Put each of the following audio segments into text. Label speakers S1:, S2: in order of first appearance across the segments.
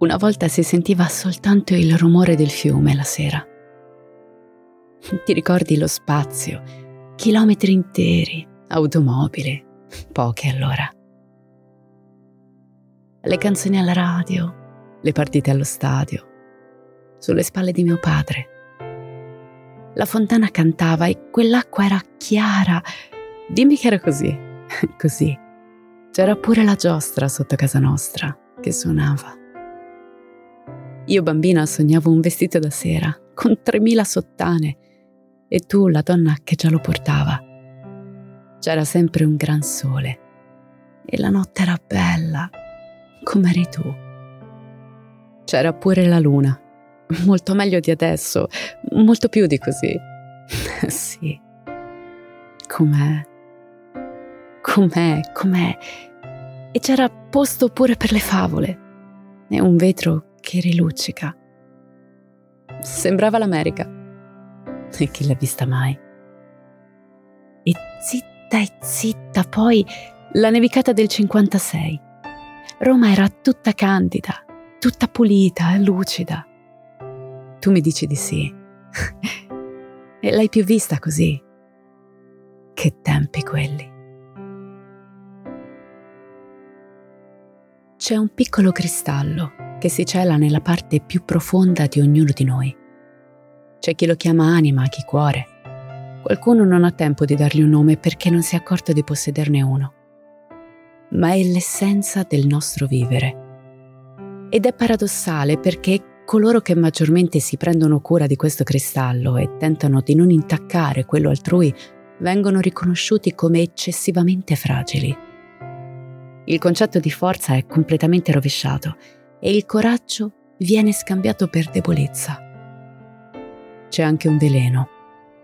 S1: Una volta si sentiva soltanto il rumore del fiume la sera. Ti ricordi lo spazio, chilometri interi, automobili, poche allora. Le canzoni alla radio, le partite allo stadio, sulle spalle di mio padre. La fontana cantava e quell'acqua era chiara. Dimmi che era così, così. C'era pure la giostra sotto casa nostra che suonava. Io bambina sognavo un vestito da sera con 3000 sottane e tu la donna che già lo portava. C'era sempre un gran sole e la notte era bella come eri tu. C'era pure la luna, molto meglio di adesso, molto più di così. sì. Com'è? Com'è? Com'è? E c'era posto pure per le favole e un vetro che riluccica. Sembrava l'America. E chi l'ha vista mai? E zitta e zitta poi la nevicata del 56. Roma era tutta candida, tutta pulita e lucida. Tu mi dici di sì. e l'hai più vista così. Che tempi quelli. C'è un piccolo cristallo che si cela nella parte più profonda di ognuno di noi. C'è chi lo chiama anima, chi cuore. Qualcuno non ha tempo di dargli un nome perché non si è accorto di possederne uno. Ma è l'essenza del nostro vivere. Ed è paradossale perché coloro che maggiormente si prendono cura di questo cristallo e tentano di non intaccare quello altrui vengono riconosciuti come eccessivamente fragili. Il concetto di forza è completamente rovesciato e il coraggio viene scambiato per debolezza. C'è anche un veleno,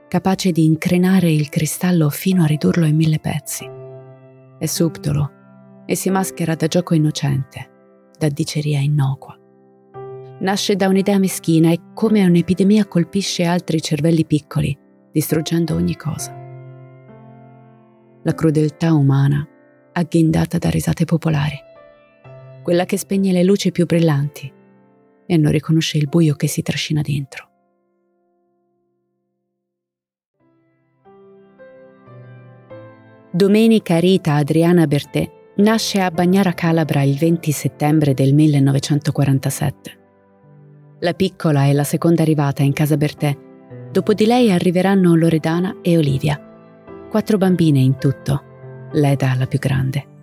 S1: capace di increnare il cristallo fino a ridurlo in mille pezzi. È subdolo e si maschera da gioco innocente, da diceria innocua. Nasce da un'idea meschina e come un'epidemia colpisce altri cervelli piccoli, distruggendo ogni cosa. La crudeltà umana agghindata da risate popolari quella che spegne le luci più brillanti e non riconosce il buio che si trascina dentro. Domenica Rita Adriana Bertè nasce a Bagnara Calabra il 20 settembre del 1947. La piccola è la seconda arrivata in casa Bertè. Dopo di lei arriveranno Loredana e Olivia. Quattro bambine in tutto, Leda la più grande.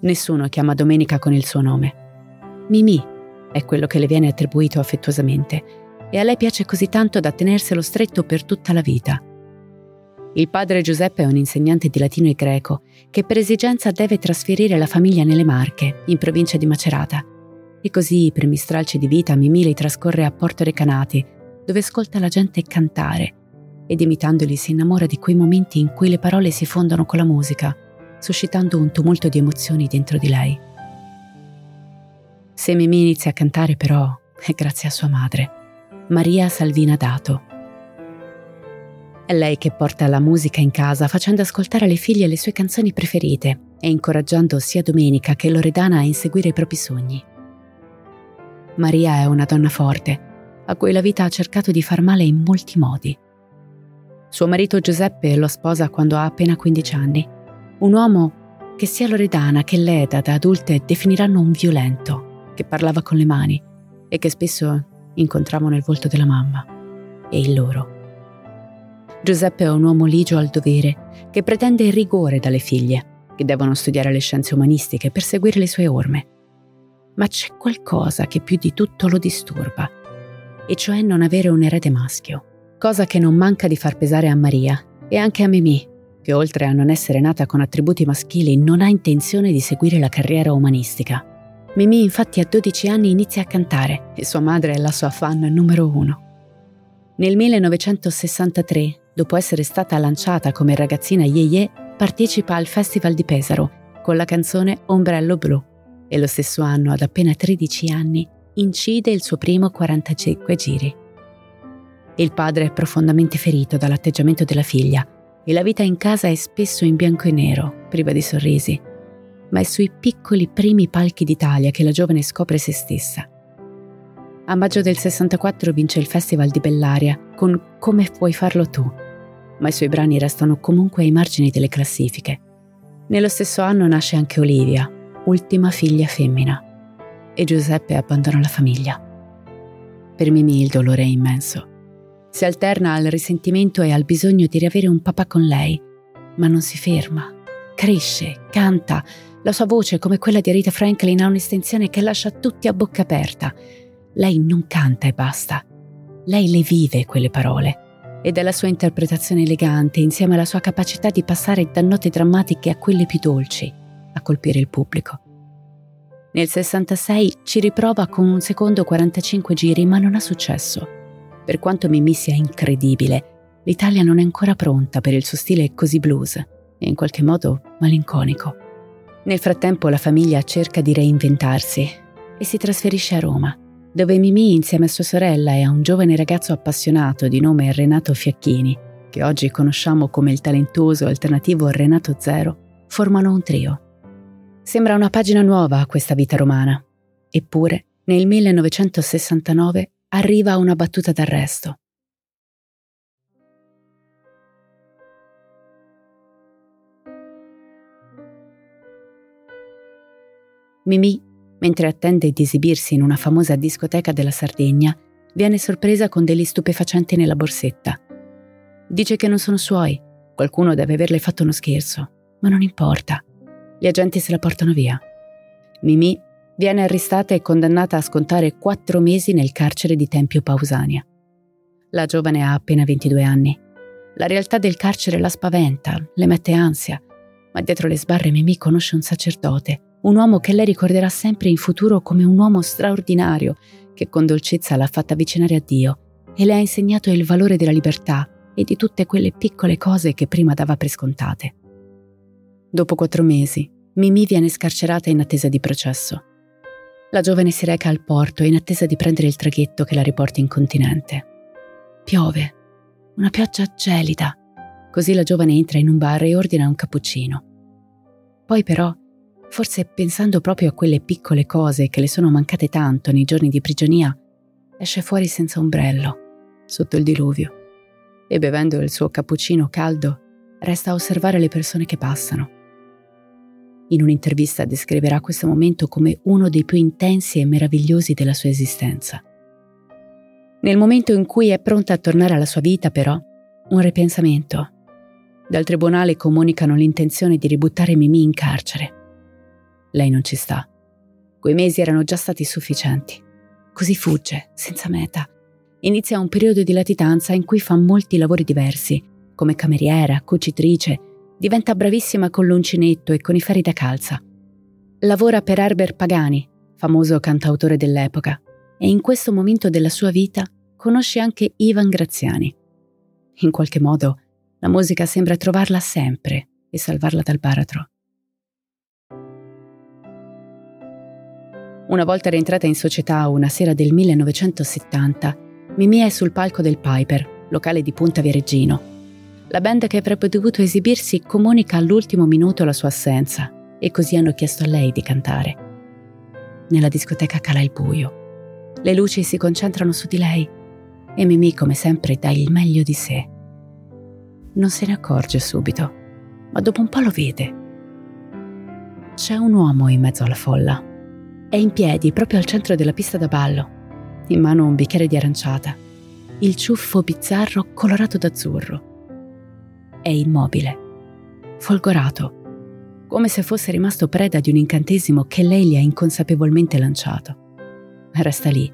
S1: Nessuno chiama Domenica con il suo nome. Mimì è quello che le viene attribuito affettuosamente e a lei piace così tanto da tenerselo stretto per tutta la vita. Il padre Giuseppe è un insegnante di latino e greco che per esigenza deve trasferire la famiglia nelle Marche, in provincia di Macerata. E così i primi stralci di vita Mimì li trascorre a Porto Recanati, dove ascolta la gente cantare ed imitandoli si innamora di quei momenti in cui le parole si fondono con la musica suscitando un tumulto di emozioni dentro di lei. Se Mimì inizia a cantare però è grazie a sua madre, Maria Salvina Dato. È lei che porta la musica in casa facendo ascoltare alle figlie le sue canzoni preferite e incoraggiando sia Domenica che Loredana a inseguire i propri sogni. Maria è una donna forte, a cui la vita ha cercato di far male in molti modi. Suo marito Giuseppe lo sposa quando ha appena 15 anni un uomo che sia Loredana che Leda da adulte definiranno un violento, che parlava con le mani e che spesso incontravano il volto della mamma e il loro. Giuseppe è un uomo ligio al dovere che pretende il rigore dalle figlie, che devono studiare le scienze umanistiche per seguire le sue orme. Ma c'è qualcosa che più di tutto lo disturba, e cioè non avere un erede maschio, cosa che non manca di far pesare a Maria e anche a Mimì, che oltre a non essere nata con attributi maschili non ha intenzione di seguire la carriera umanistica. Mimì infatti a 12 anni inizia a cantare e sua madre è la sua fan numero uno. Nel 1963 dopo essere stata lanciata come ragazzina Yeye, partecipa al Festival di Pesaro con la canzone Ombrello Blu e lo stesso anno, ad appena 13 anni, incide il suo primo 45 giri. Il padre è profondamente ferito dall'atteggiamento della figlia e la vita in casa è spesso in bianco e nero, priva di sorrisi, ma è sui piccoli primi palchi d'Italia che la giovane scopre se stessa. A maggio del 64 vince il Festival di Bellaria con Come puoi farlo tu, ma i suoi brani restano comunque ai margini delle classifiche. Nello stesso anno nasce anche Olivia, ultima figlia femmina, e Giuseppe abbandona la famiglia. Per Mimì il dolore è immenso. Si alterna al risentimento e al bisogno di riavere un papà con lei, ma non si ferma. Cresce, canta, la sua voce, come quella di Rita Franklin, ha un'estensione che lascia tutti a bocca aperta. Lei non canta e basta. Lei le vive quelle parole e della sua interpretazione elegante insieme alla sua capacità di passare da note drammatiche a quelle più dolci, a colpire il pubblico. Nel 66 ci riprova con un secondo 45 giri, ma non ha successo. Per quanto Mimì sia incredibile, l'Italia non è ancora pronta per il suo stile così blues e in qualche modo malinconico. Nel frattempo la famiglia cerca di reinventarsi e si trasferisce a Roma dove Mimì insieme a sua sorella e a un giovane ragazzo appassionato di nome Renato Fiacchini, che oggi conosciamo come il talentuoso alternativo Renato Zero, formano un trio. Sembra una pagina nuova a questa vita romana, eppure nel 1969 arriva una battuta d'arresto. Mimì mentre attende di esibirsi in una famosa discoteca della Sardegna, viene sorpresa con degli stupefacenti nella borsetta. Dice che non sono suoi, qualcuno deve averle fatto uno scherzo, ma non importa. Gli agenti se la portano via. Mimì viene arrestata e condannata a scontare quattro mesi nel carcere di Tempio Pausania. La giovane ha appena 22 anni. La realtà del carcere la spaventa, le mette ansia, ma dietro le sbarre Mimì conosce un sacerdote un uomo che lei ricorderà sempre in futuro come un uomo straordinario che con dolcezza l'ha fatta avvicinare a Dio e le ha insegnato il valore della libertà e di tutte quelle piccole cose che prima dava per scontate. Dopo quattro mesi, Mimì viene scarcerata in attesa di processo. La giovane si reca al porto in attesa di prendere il traghetto che la riporti in continente. Piove, una pioggia gelida. Così la giovane entra in un bar e ordina un cappuccino. Poi però Forse pensando proprio a quelle piccole cose che le sono mancate tanto nei giorni di prigionia, esce fuori senza ombrello, sotto il diluvio, e bevendo il suo cappuccino caldo, resta a osservare le persone che passano. In un'intervista descriverà questo momento come uno dei più intensi e meravigliosi della sua esistenza. Nel momento in cui è pronta a tornare alla sua vita, però, un ripensamento. Dal tribunale comunicano l'intenzione di ributtare Mimì in carcere lei non ci sta. Quei mesi erano già stati sufficienti. Così fugge, senza meta. Inizia un periodo di latitanza in cui fa molti lavori diversi, come cameriera, cucitrice, diventa bravissima con l'uncinetto e con i ferri da calza. Lavora per Herbert Pagani, famoso cantautore dell'epoca, e in questo momento della sua vita conosce anche Ivan Graziani. In qualche modo, la musica sembra trovarla sempre e salvarla dal baratro. Una volta rientrata in società una sera del 1970, Mimì è sul palco del Piper, locale di Punta Viareggino. La band che avrebbe dovuto esibirsi comunica all'ultimo minuto la sua assenza e così hanno chiesto a lei di cantare. Nella discoteca cala il buio. Le luci si concentrano su di lei e Mimì, come sempre, dà il meglio di sé. Non se ne accorge subito, ma dopo un po' lo vede. c'è un uomo in mezzo alla folla. È in piedi proprio al centro della pista da ballo, in mano un bicchiere di aranciata, il ciuffo bizzarro colorato d'azzurro. È immobile, folgorato, come se fosse rimasto preda di un incantesimo che lei gli ha inconsapevolmente lanciato. Resta lì,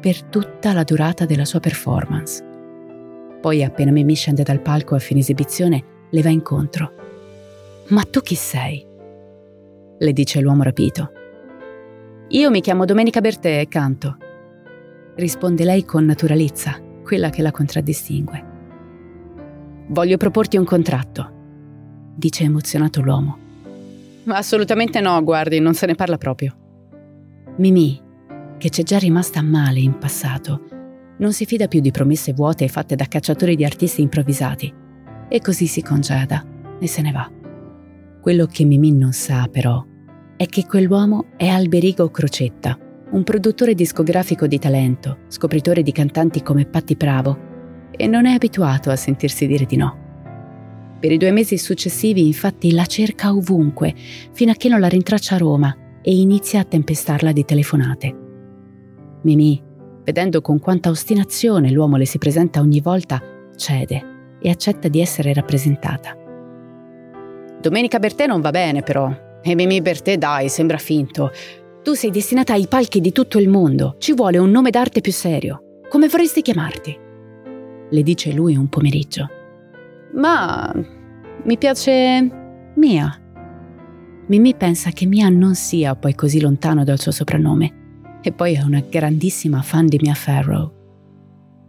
S1: per tutta la durata della sua performance. Poi, appena Mimi scende dal palco a fine esibizione, le va incontro. Ma tu chi sei? le dice l'uomo rapito. Io mi chiamo Domenica Bertè e canto. Risponde lei con naturalezza, quella che la contraddistingue. Voglio proporti un contratto, dice emozionato l'uomo. Ma assolutamente no, guardi, non se ne parla proprio. Mimì, che c'è già rimasta male in passato, non si fida più di promesse vuote fatte da cacciatori di artisti improvvisati e così si congeda e se ne va. Quello che Mimì non sa, però, è che quell'uomo è Alberigo Crocetta, un produttore discografico di talento, scopritore di cantanti come Patti Bravo, e non è abituato a sentirsi dire di no. Per i due mesi successivi, infatti, la cerca ovunque, fino a che non la rintraccia a Roma e inizia a tempestarla di telefonate. Mimì, vedendo con quanta ostinazione l'uomo le si presenta ogni volta, cede e accetta di essere rappresentata. Domenica Bertè non va bene, però, e Mimì per te, dai, sembra finto. Tu sei destinata ai palchi di tutto il mondo. Ci vuole un nome d'arte più serio. Come vorresti chiamarti? Le dice lui un pomeriggio. Ma mi piace Mia. Mimì pensa che Mia non sia poi così lontano dal suo soprannome. E poi è una grandissima fan di Mia Farrow.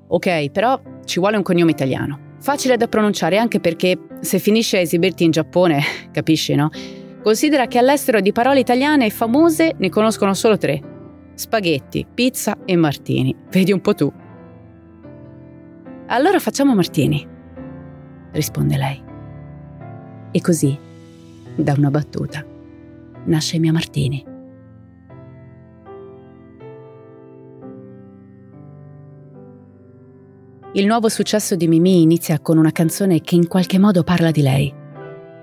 S1: Ok, però ci vuole un cognome italiano. Facile da pronunciare anche perché se finisce a esibirti in Giappone, capisci, no? Considera che all'estero di parole italiane famose ne conoscono solo tre. Spaghetti, pizza e martini. Vedi un po' tu. Allora facciamo martini, risponde lei. E così, da una battuta, nasce Mia Martini. Il nuovo successo di Mimì inizia con una canzone che in qualche modo parla di lei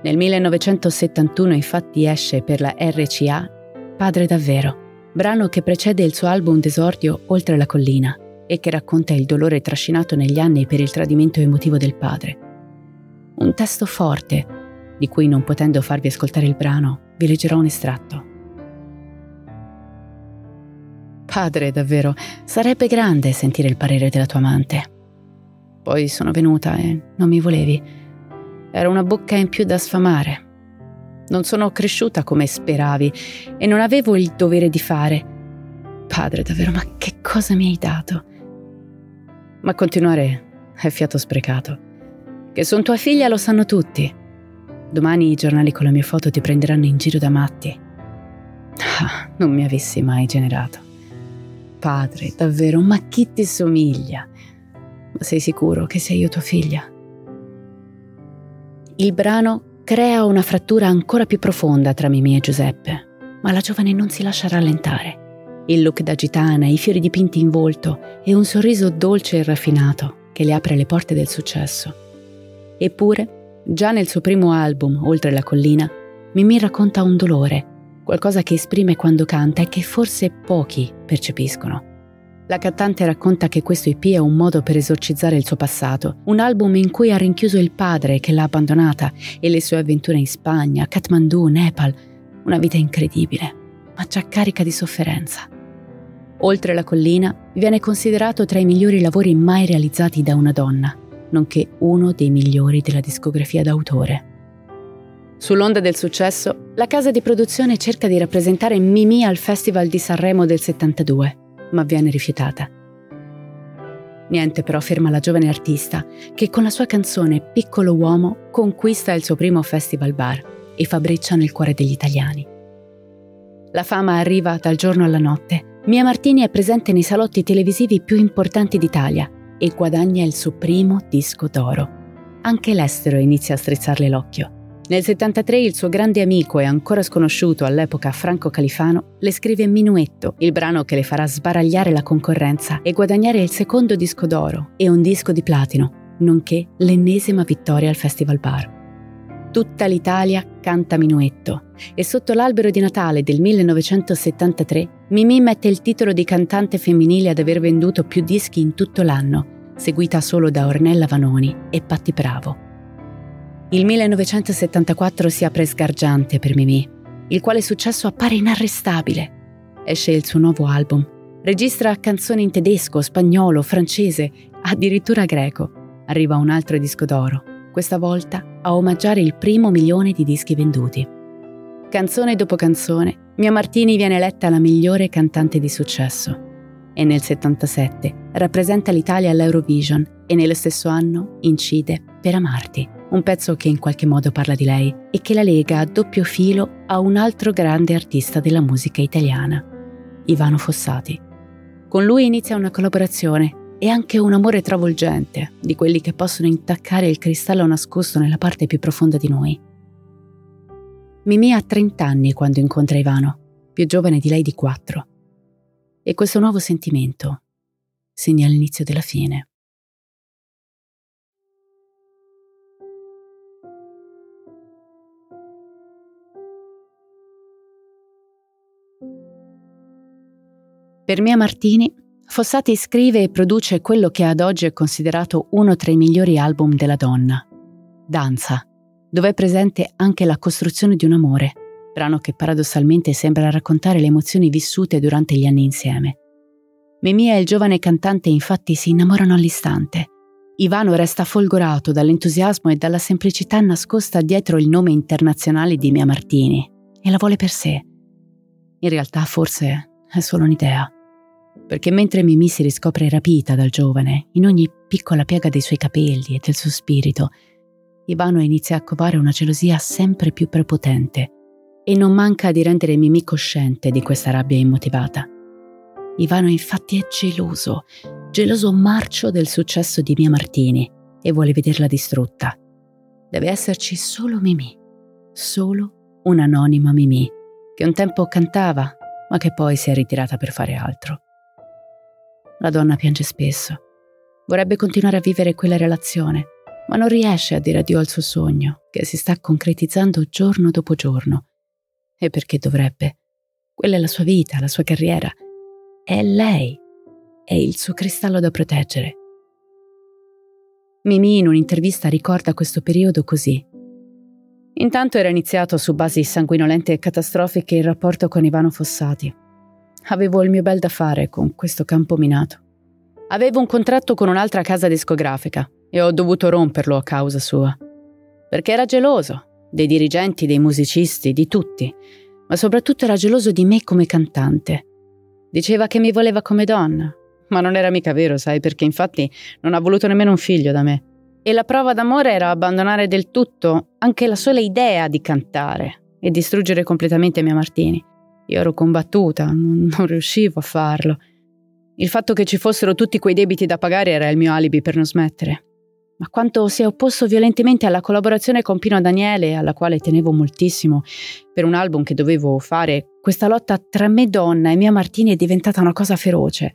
S1: nel 1971 infatti esce per la RCA Padre davvero, brano che precede il suo album d'esordio Oltre la collina e che racconta il dolore trascinato negli anni per il tradimento emotivo del padre. Un testo forte, di cui non potendo farvi ascoltare il brano, vi leggerò un estratto. Padre, davvero, sarebbe grande sentire il parere della tua amante. Poi sono venuta e non mi volevi era una bocca in più da sfamare. Non sono cresciuta come speravi e non avevo il dovere di fare. Padre, davvero, ma che cosa mi hai dato? Ma continuare è fiato sprecato. Che sono tua figlia lo sanno tutti. Domani i giornali con la mia foto ti prenderanno in giro da matti. Ah, non mi avessi mai generato. Padre, davvero, ma chi ti somiglia? Ma sei sicuro che sei io tua figlia? Il brano crea una frattura ancora più profonda tra Mimì e Giuseppe, ma la giovane non si lascia rallentare. Il look da gitana, i fiori dipinti in volto e un sorriso dolce e raffinato che le apre le porte del successo. Eppure, già nel suo primo album, Oltre la collina, Mimì racconta un dolore, qualcosa che esprime quando canta e che forse pochi percepiscono. La cantante racconta che questo EP è un modo per esorcizzare il suo passato, un album in cui ha rinchiuso il padre che l'ha abbandonata e le sue avventure in Spagna, Kathmandu, Nepal, una vita incredibile, ma già carica di sofferenza. Oltre la collina, viene considerato tra i migliori lavori mai realizzati da una donna, nonché uno dei migliori della discografia d'autore. Sull'onda del successo, la casa di produzione cerca di rappresentare Mimi al Festival di Sanremo del 72 ma viene rifiutata. Niente però ferma la giovane artista che con la sua canzone Piccolo uomo conquista il suo primo festival bar e fa breccia nel cuore degli italiani. La fama arriva dal giorno alla notte. Mia Martini è presente nei salotti televisivi più importanti d'Italia e guadagna il suo primo disco d'oro. Anche l'estero inizia a strizzarle l'occhio. Nel 73 il suo grande amico e ancora sconosciuto all'epoca Franco Califano le scrive Minuetto, il brano che le farà sbaragliare la concorrenza e guadagnare il secondo disco d'oro e un disco di platino, nonché l'ennesima vittoria al Festival Bar. Tutta l'Italia canta minuetto e sotto l'albero di Natale del 1973 Mimì mette il titolo di cantante femminile ad aver venduto più dischi in tutto l'anno, seguita solo da Ornella Vanoni e Patti Bravo. Il 1974 si apre sgargiante per Mimì, il quale successo appare inarrestabile. Esce il suo nuovo album, registra canzoni in tedesco, spagnolo, francese, addirittura greco. Arriva un altro disco d'oro questa volta a omaggiare il primo milione di dischi venduti. Canzone dopo canzone, Mia Martini viene eletta la migliore cantante di successo e nel 77 rappresenta l'Italia all'Eurovision e nello stesso anno incide Per amarti, un pezzo che in qualche modo parla di lei e che la lega a doppio filo a un altro grande artista della musica italiana, Ivano Fossati. Con lui inizia una collaborazione e anche un amore travolgente, di quelli che possono intaccare il cristallo nascosto nella parte più profonda di noi. Mimì ha 30 anni quando incontra Ivano, più giovane di lei di 4. E questo nuovo sentimento segna l'inizio della fine. Per Mia Martini Fossati scrive e produce quello che ad oggi è considerato uno tra i migliori album della donna, Danza, dove è presente anche la costruzione di un amore, brano che paradossalmente sembra raccontare le emozioni vissute durante gli anni insieme. Mimì e il giovane cantante infatti si innamorano all'istante. Ivano resta folgorato dall'entusiasmo e dalla semplicità nascosta dietro il nome internazionale di Mia Martini e la vuole per sé. In realtà forse è solo un'idea perché mentre Mimì si riscopre rapita dal giovane, in ogni piccola piega dei suoi capelli e del suo spirito, Ivano inizia a covare una gelosia sempre più prepotente e non manca di rendere Mimì cosciente di questa rabbia immotivata. Ivano infatti è geloso, geloso marcio del successo di Mia Martini e vuole vederla distrutta. Deve esserci solo Mimì, solo un'anonima Mimì, che un tempo cantava, ma che poi si è ritirata per fare altro. La donna piange spesso. Vorrebbe continuare a vivere quella relazione, ma non riesce a dire addio al suo sogno, che si sta concretizzando giorno dopo giorno. E perché dovrebbe? Quella è la sua vita, la sua carriera. È lei. È il suo cristallo da proteggere. Mimi in un'intervista ricorda questo periodo così. Intanto era iniziato su basi sanguinolente e catastrofiche il rapporto con Ivano Fossati. Avevo il mio bel da fare con questo campo minato. Avevo un contratto con un'altra casa discografica e ho dovuto romperlo a causa sua. Perché era geloso dei dirigenti, dei musicisti, di tutti, ma soprattutto era geloso di me come cantante. Diceva che mi voleva come donna, ma non era mica vero, sai, perché infatti non ha voluto nemmeno un figlio da me. E la prova d'amore era abbandonare del tutto anche la sola idea di cantare e distruggere completamente Mia Martini. Io ero combattuta, non, non riuscivo a farlo. Il fatto che ci fossero tutti quei debiti da pagare era il mio alibi per non smettere. Ma quanto si è opposto violentemente alla collaborazione con Pino Daniele, alla quale tenevo moltissimo, per un album che dovevo fare, questa lotta tra me donna e mia Martini è diventata una cosa feroce.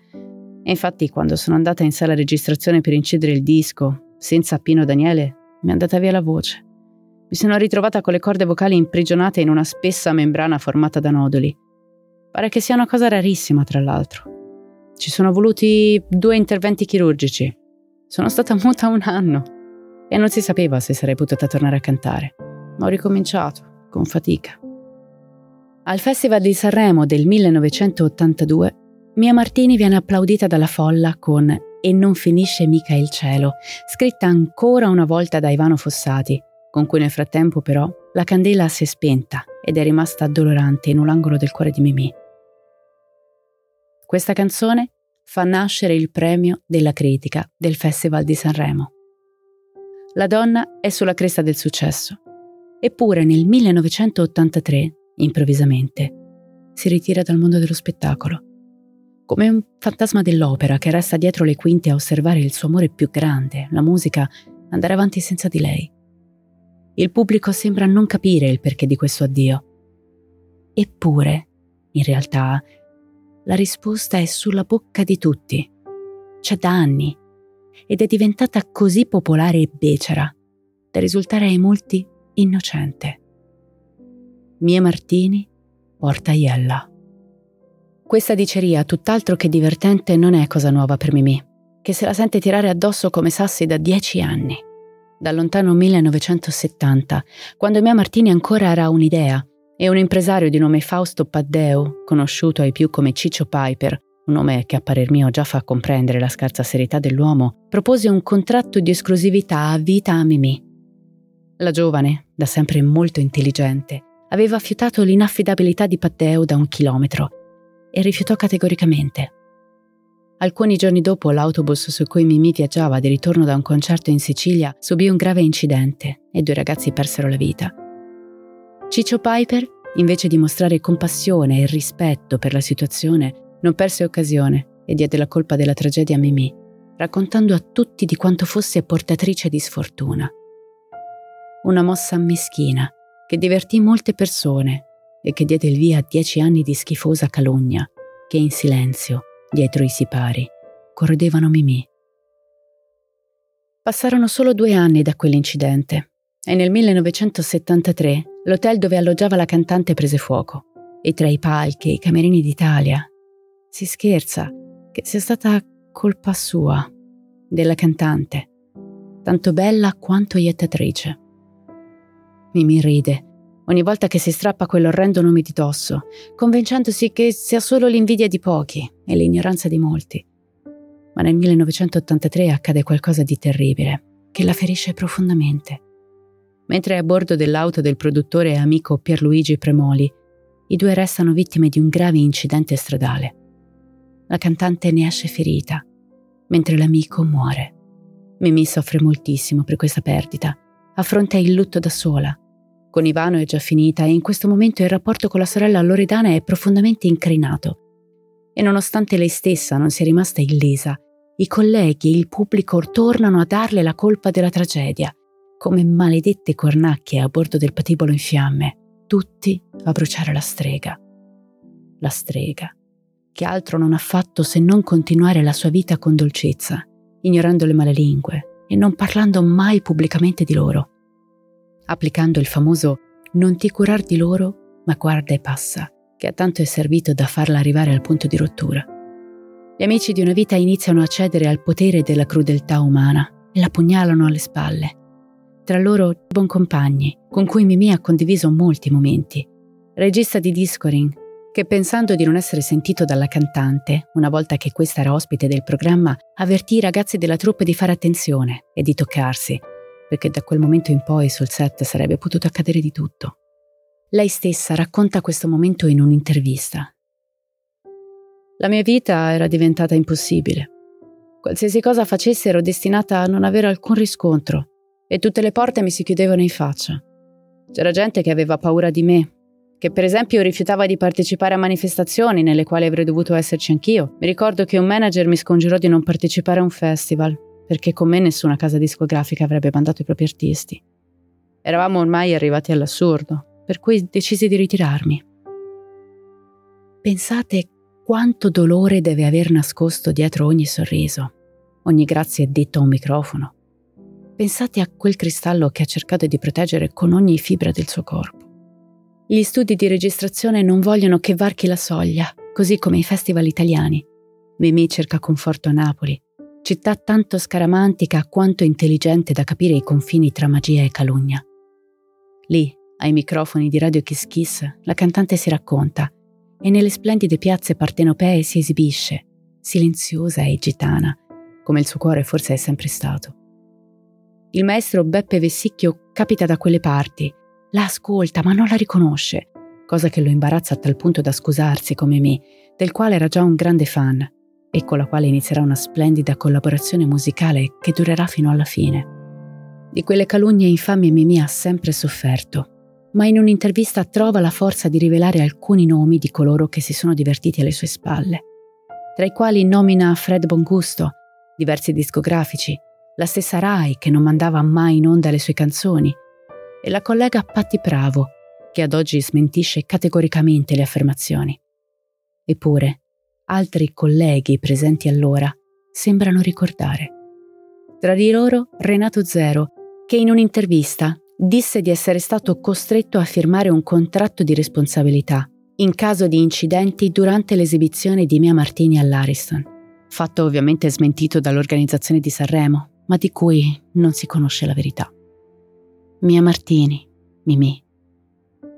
S1: E infatti quando sono andata in sala registrazione per incidere il disco, senza Pino Daniele, mi è andata via la voce. Mi sono ritrovata con le corde vocali imprigionate in una spessa membrana formata da noduli. Pare che sia una cosa rarissima, tra l'altro. Ci sono voluti due interventi chirurgici. Sono stata muta un anno e non si sapeva se sarei potuta tornare a cantare. Ma ho ricominciato, con fatica. Al Festival di Sanremo del 1982, Mia Martini viene applaudita dalla folla con E non finisce mica il cielo, scritta ancora una volta da Ivano Fossati, con cui nel frattempo però la candela si è spenta ed è rimasta addolorante in un angolo del cuore di Mimì. Questa canzone fa nascere il premio della critica del Festival di Sanremo. La donna è sulla cresta del successo. Eppure nel 1983, improvvisamente, si ritira dal mondo dello spettacolo. Come un fantasma dell'opera che resta dietro le quinte a osservare il suo amore più grande, la musica, andare avanti senza di lei. Il pubblico sembra non capire il perché di questo addio. Eppure, in realtà, la risposta è sulla bocca di tutti. C'è da anni ed è diventata così popolare e becera da risultare ai molti innocente. Mia Martini porta Iella. Questa diceria, tutt'altro che divertente, non è cosa nuova per Mimì, che se la sente tirare addosso come sassi da dieci anni. Dal lontano 1970, quando Mia Martini ancora era un'idea, e un impresario di nome Fausto Paddeo, conosciuto ai più come Ciccio Piper, un nome che a parer mio già fa comprendere la scarsa serietà dell'uomo, propose un contratto di esclusività a vita a Mimì. La giovane, da sempre molto intelligente, aveva fiutato l'inaffidabilità di Paddeo da un chilometro e rifiutò categoricamente. Alcuni giorni dopo l'autobus su cui Mimì viaggiava di ritorno da un concerto in Sicilia subì un grave incidente e due ragazzi persero la vita. Ciccio Piper, invece di mostrare compassione e rispetto per la situazione, non perse occasione e diede la colpa della tragedia a Mimì, raccontando a tutti di quanto fosse portatrice di sfortuna. Una mossa meschina che divertì molte persone e che diede il via a dieci anni di schifosa calunnia che in silenzio, dietro i sipari, corredevano Mimì. Passarono solo due anni da quell'incidente e nel 1973 l'hotel dove alloggiava la cantante prese fuoco e tra i palchi e i camerini d'Italia si scherza che sia stata colpa sua, della cantante, tanto bella quanto iettatrice. Mimì ride ogni volta che si strappa quell'orrendo nome di dosso, convincendosi che sia solo l'invidia di pochi e l'ignoranza di molti. Ma nel 1983 accade qualcosa di terribile, che la ferisce profondamente. Mentre è a bordo dell'auto del produttore e amico Pierluigi Premoli, i due restano vittime di un grave incidente stradale. La cantante ne esce ferita, mentre l'amico muore. Mimì soffre moltissimo per questa perdita, affronta il lutto da sola con Ivano è già finita e in questo momento il rapporto con la sorella Loredana è profondamente incrinato. E nonostante lei stessa non sia rimasta illesa, i colleghi e il pubblico tornano a darle la colpa della tragedia, come maledette cornacchie a bordo del patibolo in fiamme, tutti a bruciare la strega. La strega, che altro non ha fatto se non continuare la sua vita con dolcezza, ignorando le malelingue e non parlando mai pubblicamente di loro applicando il famoso non ti curar di loro, ma guarda e passa, che a tanto è servito da farla arrivare al punto di rottura. Gli amici di una vita iniziano a cedere al potere della crudeltà umana e la pugnalano alle spalle. Tra loro buon compagni, con cui Mimì ha condiviso molti momenti. Regista di Discoring, che pensando di non essere sentito dalla cantante, una volta che questa era ospite del programma, avvertì i ragazzi della troupe di fare attenzione e di toccarsi, perché da quel momento in poi sul set sarebbe potuto accadere di tutto. Lei stessa racconta questo momento in un'intervista. La mia vita era diventata impossibile. Qualsiasi cosa facessi ero destinata a non avere alcun riscontro e tutte le porte mi si chiudevano in faccia. C'era gente che aveva paura di me, che per esempio rifiutava di partecipare a manifestazioni nelle quali avrei dovuto esserci anch'io. Mi ricordo che un manager mi scongiurò di non partecipare a un festival perché con me nessuna casa discografica avrebbe mandato i propri artisti. Eravamo ormai arrivati all'assurdo, per cui decisi di ritirarmi. Pensate quanto dolore deve aver nascosto dietro ogni sorriso, ogni grazie detto a un microfono. Pensate a quel cristallo che ha cercato di proteggere con ogni fibra del suo corpo. Gli studi di registrazione non vogliono che varchi la soglia, così come i festival italiani. Mimì cerca conforto a Napoli, città tanto scaramantica quanto intelligente da capire i confini tra magia e calunnia. Lì, ai microfoni di Radio Kiss Kiss, la cantante si racconta e nelle splendide piazze partenopee si esibisce, silenziosa e gitana, come il suo cuore forse è sempre stato. Il maestro Beppe Vessicchio capita da quelle parti, la ascolta ma non la riconosce, cosa che lo imbarazza a tal punto da scusarsi come me, del quale era già un grande fan e con la quale inizierà una splendida collaborazione musicale che durerà fino alla fine. Di quelle calunnie infami Mimì ha sempre sofferto, ma in un'intervista trova la forza di rivelare alcuni nomi di coloro che si sono divertiti alle sue spalle, tra i quali nomina Fred Bongusto, diversi discografici, la stessa Rai che non mandava mai in onda le sue canzoni, e la collega Patti Bravo, che ad oggi smentisce categoricamente le affermazioni. Eppure, altri colleghi presenti allora sembrano ricordare. Tra di loro Renato Zero, che in un'intervista disse di essere stato costretto a firmare un contratto di responsabilità in caso di incidenti durante l'esibizione di Mia Martini all'Ariston, fatto ovviamente smentito dall'organizzazione di Sanremo, ma di cui non si conosce la verità. Mia Martini, Mimì,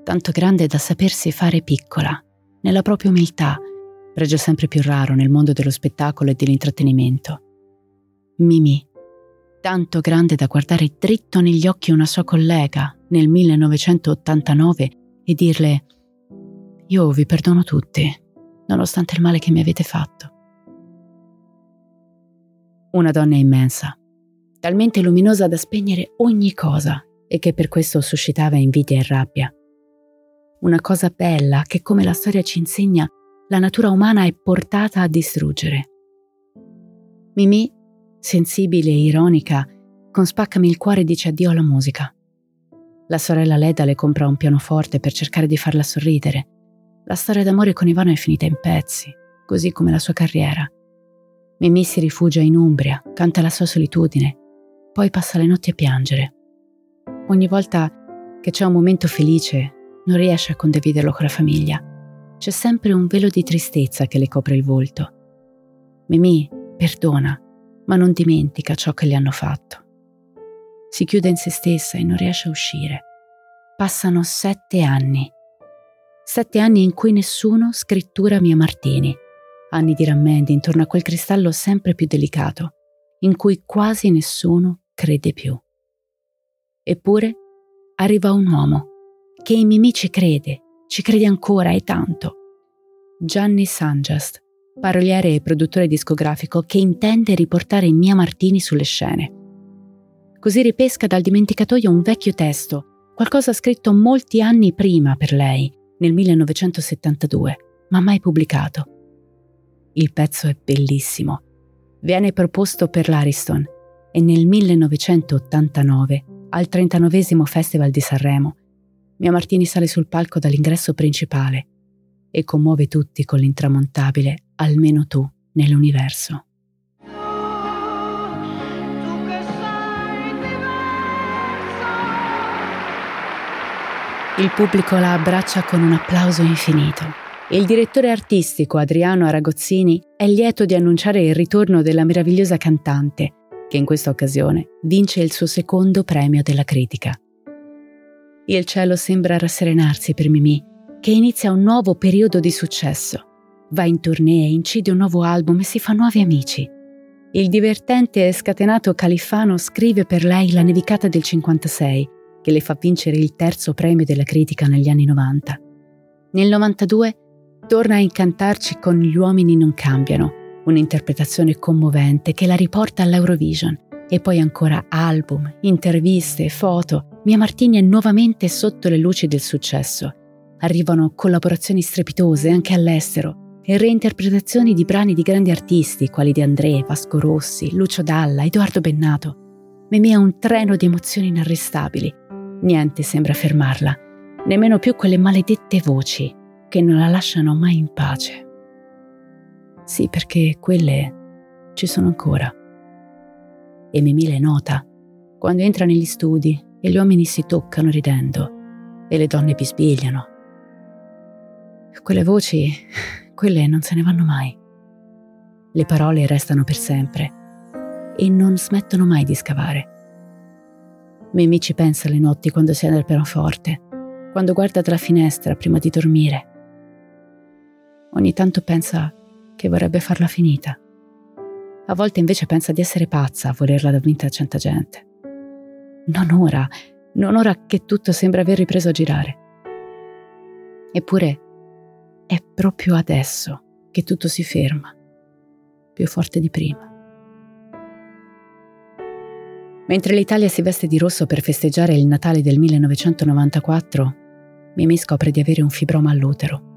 S1: tanto grande da sapersi fare piccola, nella propria umiltà, pregio sempre più raro nel mondo dello spettacolo e dell'intrattenimento. Mimì, tanto grande da guardare dritto negli occhi una sua collega nel 1989 e dirle Io vi perdono tutti, nonostante il male che mi avete fatto. Una donna immensa, talmente luminosa da spegnere ogni cosa e che per questo suscitava invidia e rabbia. Una cosa bella che, come la storia ci insegna, la natura umana è portata a distruggere. Mimì, sensibile e ironica, con Spaccami il cuore dice addio alla musica. La sorella Leda le compra un pianoforte per cercare di farla sorridere. La storia d'amore con Ivano è finita in pezzi, così come la sua carriera. Mimì si rifugia in Umbria, canta la sua solitudine, poi passa le notti a piangere. Ogni volta che c'è un momento felice, non riesce a condividerlo con la famiglia. C'è sempre un velo di tristezza che le copre il volto. Mimì perdona, ma non dimentica ciò che le hanno fatto. Si chiude in se stessa e non riesce a uscire. Passano sette anni. Sette anni in cui nessuno scrittura Mia Martini. Anni di rammendi intorno a quel cristallo sempre più delicato, in cui quasi nessuno crede più. Eppure arriva un uomo che in Mimì ci crede, ci crede ancora e tanto. Gianni Sanjast, paroliere e produttore discografico che intende riportare Mia Martini sulle scene. Così ripesca dal dimenticatoio un vecchio testo, qualcosa scritto molti anni prima per lei, nel 1972, ma mai pubblicato. Il pezzo è bellissimo. Viene proposto per l'Ariston e nel 1989 al 39 Festival di Sanremo. Mia Martini sale sul palco dall'ingresso principale e commuove tutti con l'intramontabile Almeno tu nell'universo. Il pubblico la abbraccia con un applauso infinito. Il direttore artistico Adriano Aragozzini è lieto di annunciare il ritorno della meravigliosa cantante che in questa occasione vince il suo secondo premio della critica. Il cielo sembra rasserenarsi per Mimì, che inizia un nuovo periodo di successo. Va in tournée, incide un nuovo album e si fa nuovi amici. Il divertente e scatenato Califano scrive per lei La nevicata del 56, che le fa vincere il terzo premio della critica negli anni 90. Nel 92 torna a incantarci con Gli uomini non cambiano, un'interpretazione commovente che la riporta all'Eurovision e poi ancora album, interviste, foto. Mia Martini è nuovamente sotto le luci del successo. Arrivano collaborazioni strepitose anche all'estero e reinterpretazioni di brani di grandi artisti quali De André, Vasco Rossi, Lucio Dalla, Edoardo Bennato. Mimì è un treno di emozioni inarrestabili. Niente sembra fermarla, nemmeno più quelle maledette voci che non la lasciano mai in pace. Sì, perché quelle ci sono ancora. E Mimì le nota quando entra negli studi e gli uomini si toccano ridendo e le donne bisbigliano. Quelle voci, quelle non se ne vanno mai. Le parole restano per sempre e non smettono mai di scavare. Mimì ci pensa le notti quando siede al pianoforte, quando guarda dalla finestra prima di dormire. Ogni tanto pensa che vorrebbe farla finita. A volte invece pensa di essere pazza a volerla da vinta a centa gente. Non ora, non ora che tutto sembra aver ripreso a girare. Eppure è proprio adesso che tutto si ferma, più forte di prima. Mentre l'Italia si veste di rosso per festeggiare il Natale del 1994, Mimi scopre di avere un fibroma all'utero.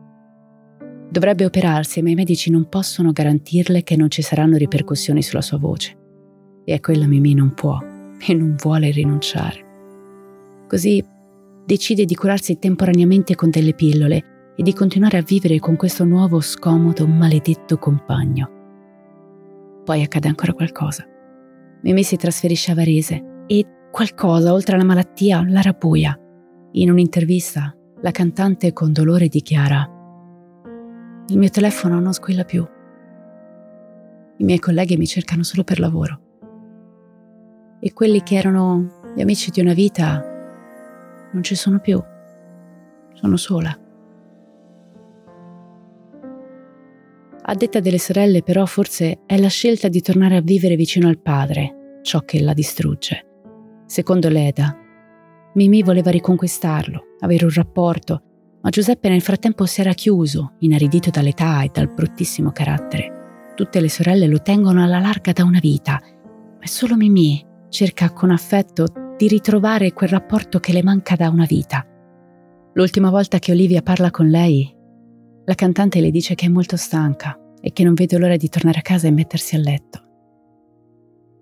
S1: Dovrebbe operarsi, ma i medici non possono garantirle che non ci saranno ripercussioni sulla sua voce. E a quella Mimì non può e non vuole rinunciare. Così decide di curarsi temporaneamente con delle pillole e di continuare a vivere con questo nuovo scomodo, maledetto compagno. Poi accade ancora qualcosa. Mimì si trasferisce a Varese e qualcosa oltre alla malattia la rabuia. In un'intervista, la cantante con dolore dichiara: Il mio telefono non squilla più. I miei colleghi mi cercano solo per lavoro. E quelli che erano gli amici di una vita non ci sono più. Sono sola. A detta delle sorelle, però, forse è la scelta di tornare a vivere vicino al padre ciò che la distrugge. Secondo Leda, Mimì voleva riconquistarlo, avere un rapporto, ma Giuseppe nel frattempo si era chiuso, inaridito dall'età e dal bruttissimo carattere. Tutte le sorelle lo tengono alla larga da una vita, ma solo Mimì cerca con affetto di ritrovare quel rapporto che le manca da una vita. L'ultima volta che Olivia parla con lei, la cantante le dice che è molto stanca e che non vede l'ora di tornare a casa e mettersi a letto.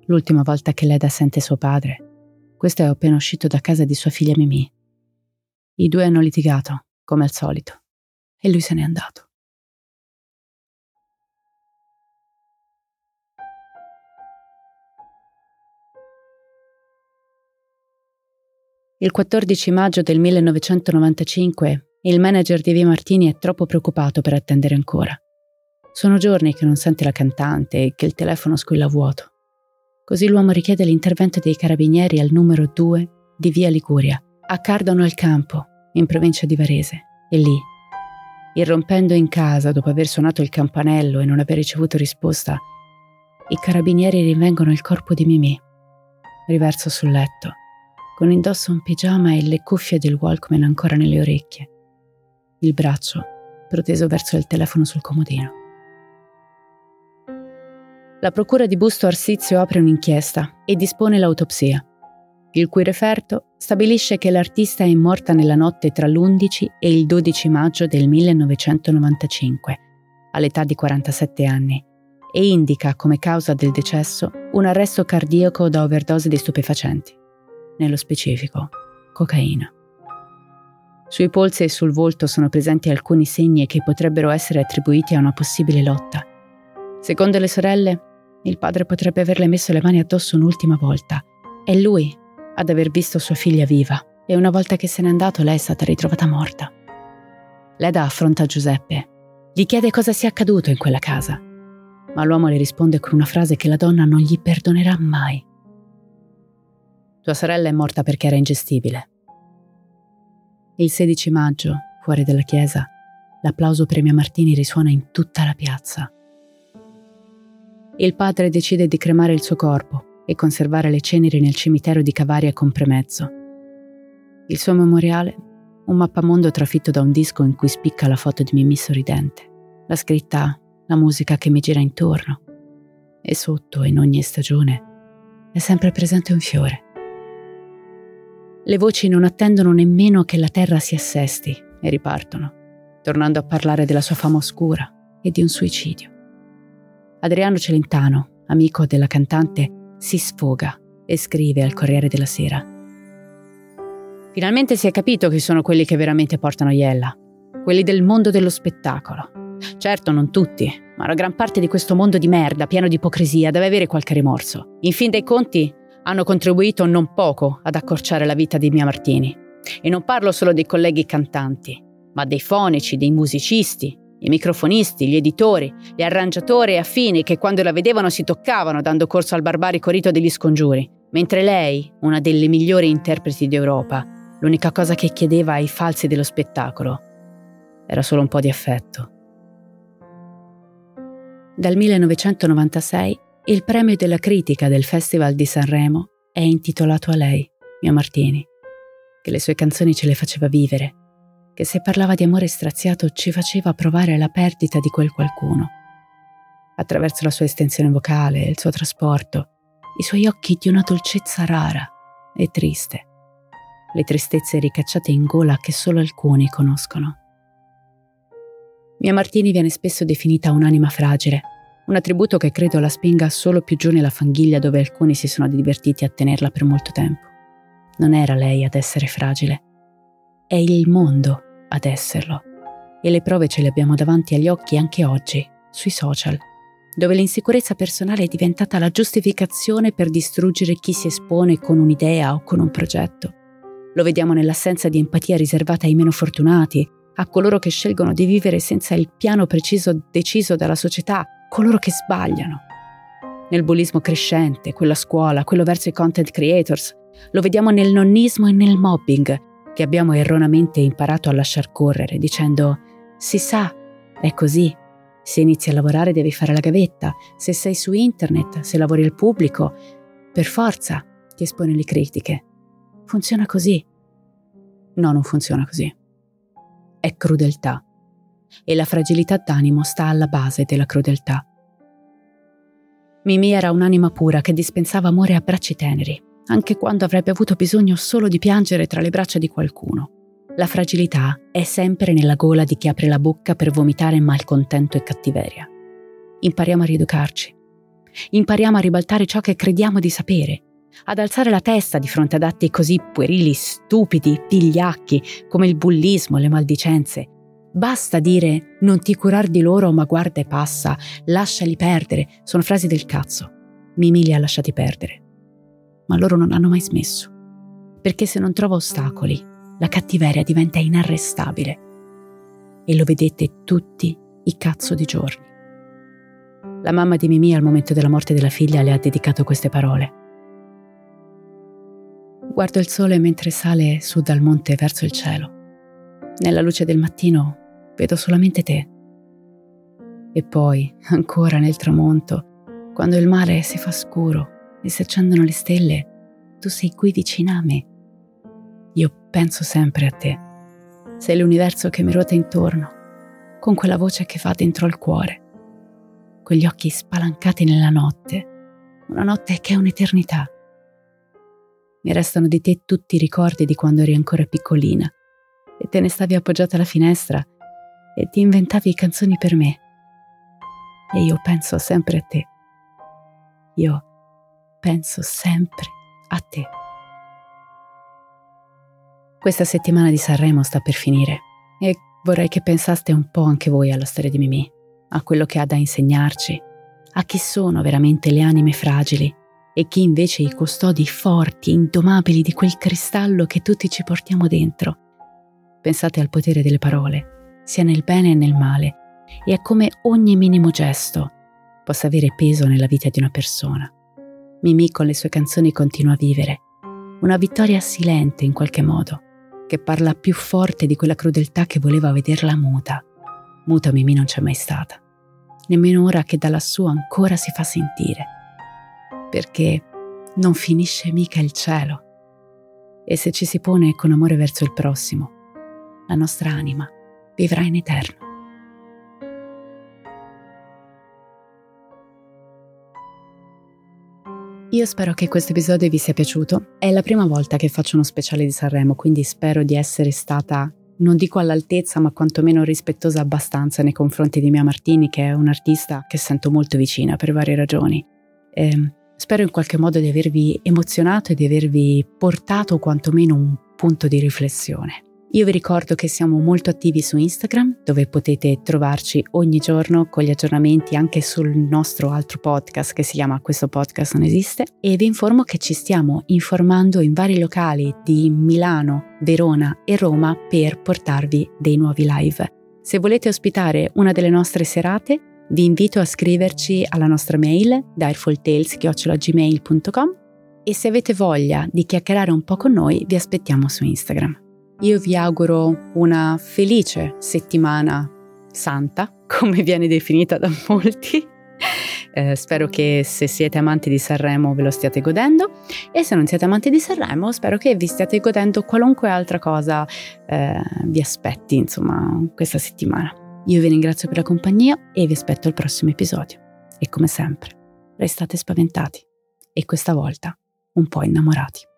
S1: L'ultima volta che Leda sente suo padre, questo è appena uscito da casa di sua figlia Mimì. I due hanno litigato, come al solito, e lui se n'è andato. Il 14 maggio del 1995 il manager di Via Martini è troppo preoccupato per attendere ancora. Sono giorni che non sente la cantante e che il telefono squilla vuoto. Così l'uomo richiede l'intervento dei carabinieri al numero 2 di Via Liguria, a Cardano al Campo, in provincia di Varese. E lì, irrompendo in casa dopo aver suonato il campanello e non aver ricevuto risposta, i carabinieri rinvengono il corpo di Mimì, riverso sul letto, con indosso un pigiama e le cuffie del Walkman ancora nelle orecchie il braccio proteso verso il telefono sul comodino. La procura di Busto Arsizio apre un'inchiesta e dispone l'autopsia, il cui referto stabilisce che l'artista è morta nella notte tra l'11 e il 12 maggio del 1995, all'età di 47 anni, e indica come causa del decesso un arresto cardiaco da overdose di stupefacenti, nello specifico cocaina. Sui polsi e sul volto sono presenti alcuni segni che potrebbero essere attribuiti a una possibile lotta. Secondo le sorelle, il padre potrebbe averle messo le mani addosso un'ultima volta. È lui ad aver visto sua figlia viva e una volta che se n'è andato lei è stata ritrovata morta. Leda affronta Giuseppe. Gli chiede cosa sia accaduto in quella casa, ma l'uomo le risponde con una frase che la donna non gli perdonerà mai. Tua sorella è morta perché era ingestibile. Il 16 maggio, fuori dalla chiesa, l'applauso premia Martini risuona in tutta la piazza. Il padre decide di cremare il suo corpo e conservare le ceneri nel cimitero di Cavaria con Premezzo. Il suo memoriale, un mappamondo trafitto da un disco in cui spicca la foto di Mimì sorridente, la scritta, la musica che mi gira intorno. E sotto, in ogni stagione, è sempre presente un fiore. Le voci non attendono nemmeno che la terra si assesti e ripartono, tornando a parlare della sua fama oscura e di un suicidio. Adriano Celentano, amico della cantante, si sfoga e scrive al Corriere della Sera. Finalmente si è capito chi sono quelli che veramente portano Iella, quelli del mondo dello spettacolo. Certo, non tutti, ma una gran parte di questo mondo di merda, pieno di ipocrisia, deve avere qualche rimorso. In fin dei conti, hanno contribuito non poco ad accorciare la vita di Mia Martini. E non parlo solo dei colleghi cantanti, ma dei fonici, dei musicisti, i microfonisti, gli editori, gli arrangiatori affini che quando la vedevano si toccavano dando corso al barbarico rito degli scongiuri, mentre lei, una delle migliori interpreti d'Europa, l'unica cosa che chiedeva ai falsi dello spettacolo era solo un po' di affetto. Dal 1996 il premio della critica del Festival di Sanremo è intitolato a lei, Mia Martini, che le sue canzoni ce le faceva vivere, che se parlava di amore straziato ci faceva provare la perdita di quel qualcuno. Attraverso la sua estensione vocale, il suo trasporto, i suoi occhi di una dolcezza rara e triste, le tristezze ricacciate in gola che solo alcuni conoscono. Mia Martini viene spesso definita un'anima fragile, un attributo che credo la spinga solo più giù nella fanghiglia dove alcuni si sono divertiti a tenerla per molto tempo. Non era lei ad essere fragile, è il mondo ad esserlo. E le prove ce le abbiamo davanti agli occhi anche oggi, sui social. dove l'insicurezza personale è diventata la giustificazione per distruggere chi si espone con un'idea o con un progetto. Lo vediamo nell'assenza di empatia riservata ai meno fortunati, a coloro che scelgono di vivere senza il piano preciso deciso dalla società, coloro che sbagliano. Nel bullismo crescente, quello a scuola, quello verso i content creators, lo vediamo nel nonnismo e nel mobbing, che abbiamo erroneamente imparato a lasciar correre, dicendo si sa, è così. Se inizi a lavorare devi fare la gavetta, se sei su internet, se lavori al pubblico, per forza ti espone le critiche. Funziona così. No, non funziona così. È crudeltà. E la fragilità d'animo sta alla base della crudeltà. Mimì era un'anima pura che dispensava amore a bracci teneri, anche quando avrebbe avuto bisogno solo di piangere tra le braccia di qualcuno. La fragilità è sempre nella gola di chi apre la bocca per vomitare malcontento e cattiveria. Impariamo a rieducarci. Impariamo a ribaltare ciò che crediamo di sapere, ad alzare la testa di fronte ad atti così puerili, stupidi, vigliacchi come il bullismo le maldicenze. Basta dire non ti curar di loro ma guarda e passa, lasciali perdere, sono frasi del cazzo. Mimì li ha lasciati perdere ma loro non hanno mai smesso. Perché se non trova ostacoli, la cattiveria diventa inarrestabile. E lo vedete tutti i cazzo di giorni. La mamma di Mimì al momento della morte della figlia le ha dedicato queste parole. Guardo il sole mentre sale su dal monte verso il cielo. Nella luce del mattino vedo solamente te. E poi, ancora nel tramonto, quando il mare si fa scuro e si accendono le stelle, tu sei qui vicina a me. Io penso sempre a te. Sei l'universo che mi ruota intorno, con quella voce che va dentro al cuore, quegli occhi spalancati nella notte, una notte che è un'eternità. Mi restano di te tutti i ricordi di quando eri ancora piccolina e te ne stavi appoggiata alla finestra e ti inventavi canzoni per me. E io penso sempre a te. Io penso sempre a te. Questa settimana di Sanremo sta per finire e vorrei che pensaste un po' anche voi alla storia di Mimì, a quello che ha da insegnarci, a chi sono veramente le anime fragili e chi invece i custodi forti, indomabili di quel cristallo che tutti ci portiamo dentro. Pensate al potere delle parole, sia nel bene e nel male, e a come ogni minimo gesto possa avere peso nella vita di una persona. Mimì con le sue canzoni continua a vivere. Una vittoria silente in qualche modo, che parla più forte di quella crudeltà che voleva vederla muta. Muta Mimì non c'è mai stata, nemmeno ora che da lassù ancora si fa sentire. Perché non finisce mica il cielo. E se ci si pone con amore verso il prossimo, la nostra anima vivrà in eterno. Io spero che questo episodio vi sia piaciuto. È la prima volta che faccio uno speciale di Sanremo, quindi spero di essere stata, non dico all'altezza, ma quantomeno rispettosa abbastanza nei confronti di Mia Martini, che è un'artista che sento molto vicina per varie ragioni. E ehm, spero in qualche modo di avervi emozionato e di avervi portato quantomeno un punto di riflessione. Io vi ricordo che siamo molto attivi su Instagram, dove potete trovarci ogni giorno con gli aggiornamenti anche sul nostro altro podcast che si chiama Questo podcast non esiste e vi informo che ci stiamo informando in vari locali di Milano, Verona e Roma per portarvi dei nuovi live. Se volete ospitare una delle nostre serate, vi invito a scriverci alla nostra mail direfultales.gmail.com e se avete voglia di chiacchierare un po' con noi vi aspettiamo su Instagram. Io vi auguro una felice settimana santa, come viene definita da molti. Eh, spero che se siete amanti di Sanremo ve lo stiate godendo e se non siete amanti di Sanremo spero che vi stiate godendo qualunque altra cosa eh, vi aspetti insomma questa settimana. Io vi ringrazio per la compagnia e vi aspetto al prossimo episodio. E come sempre, restate spaventati e questa volta un po' innamorati.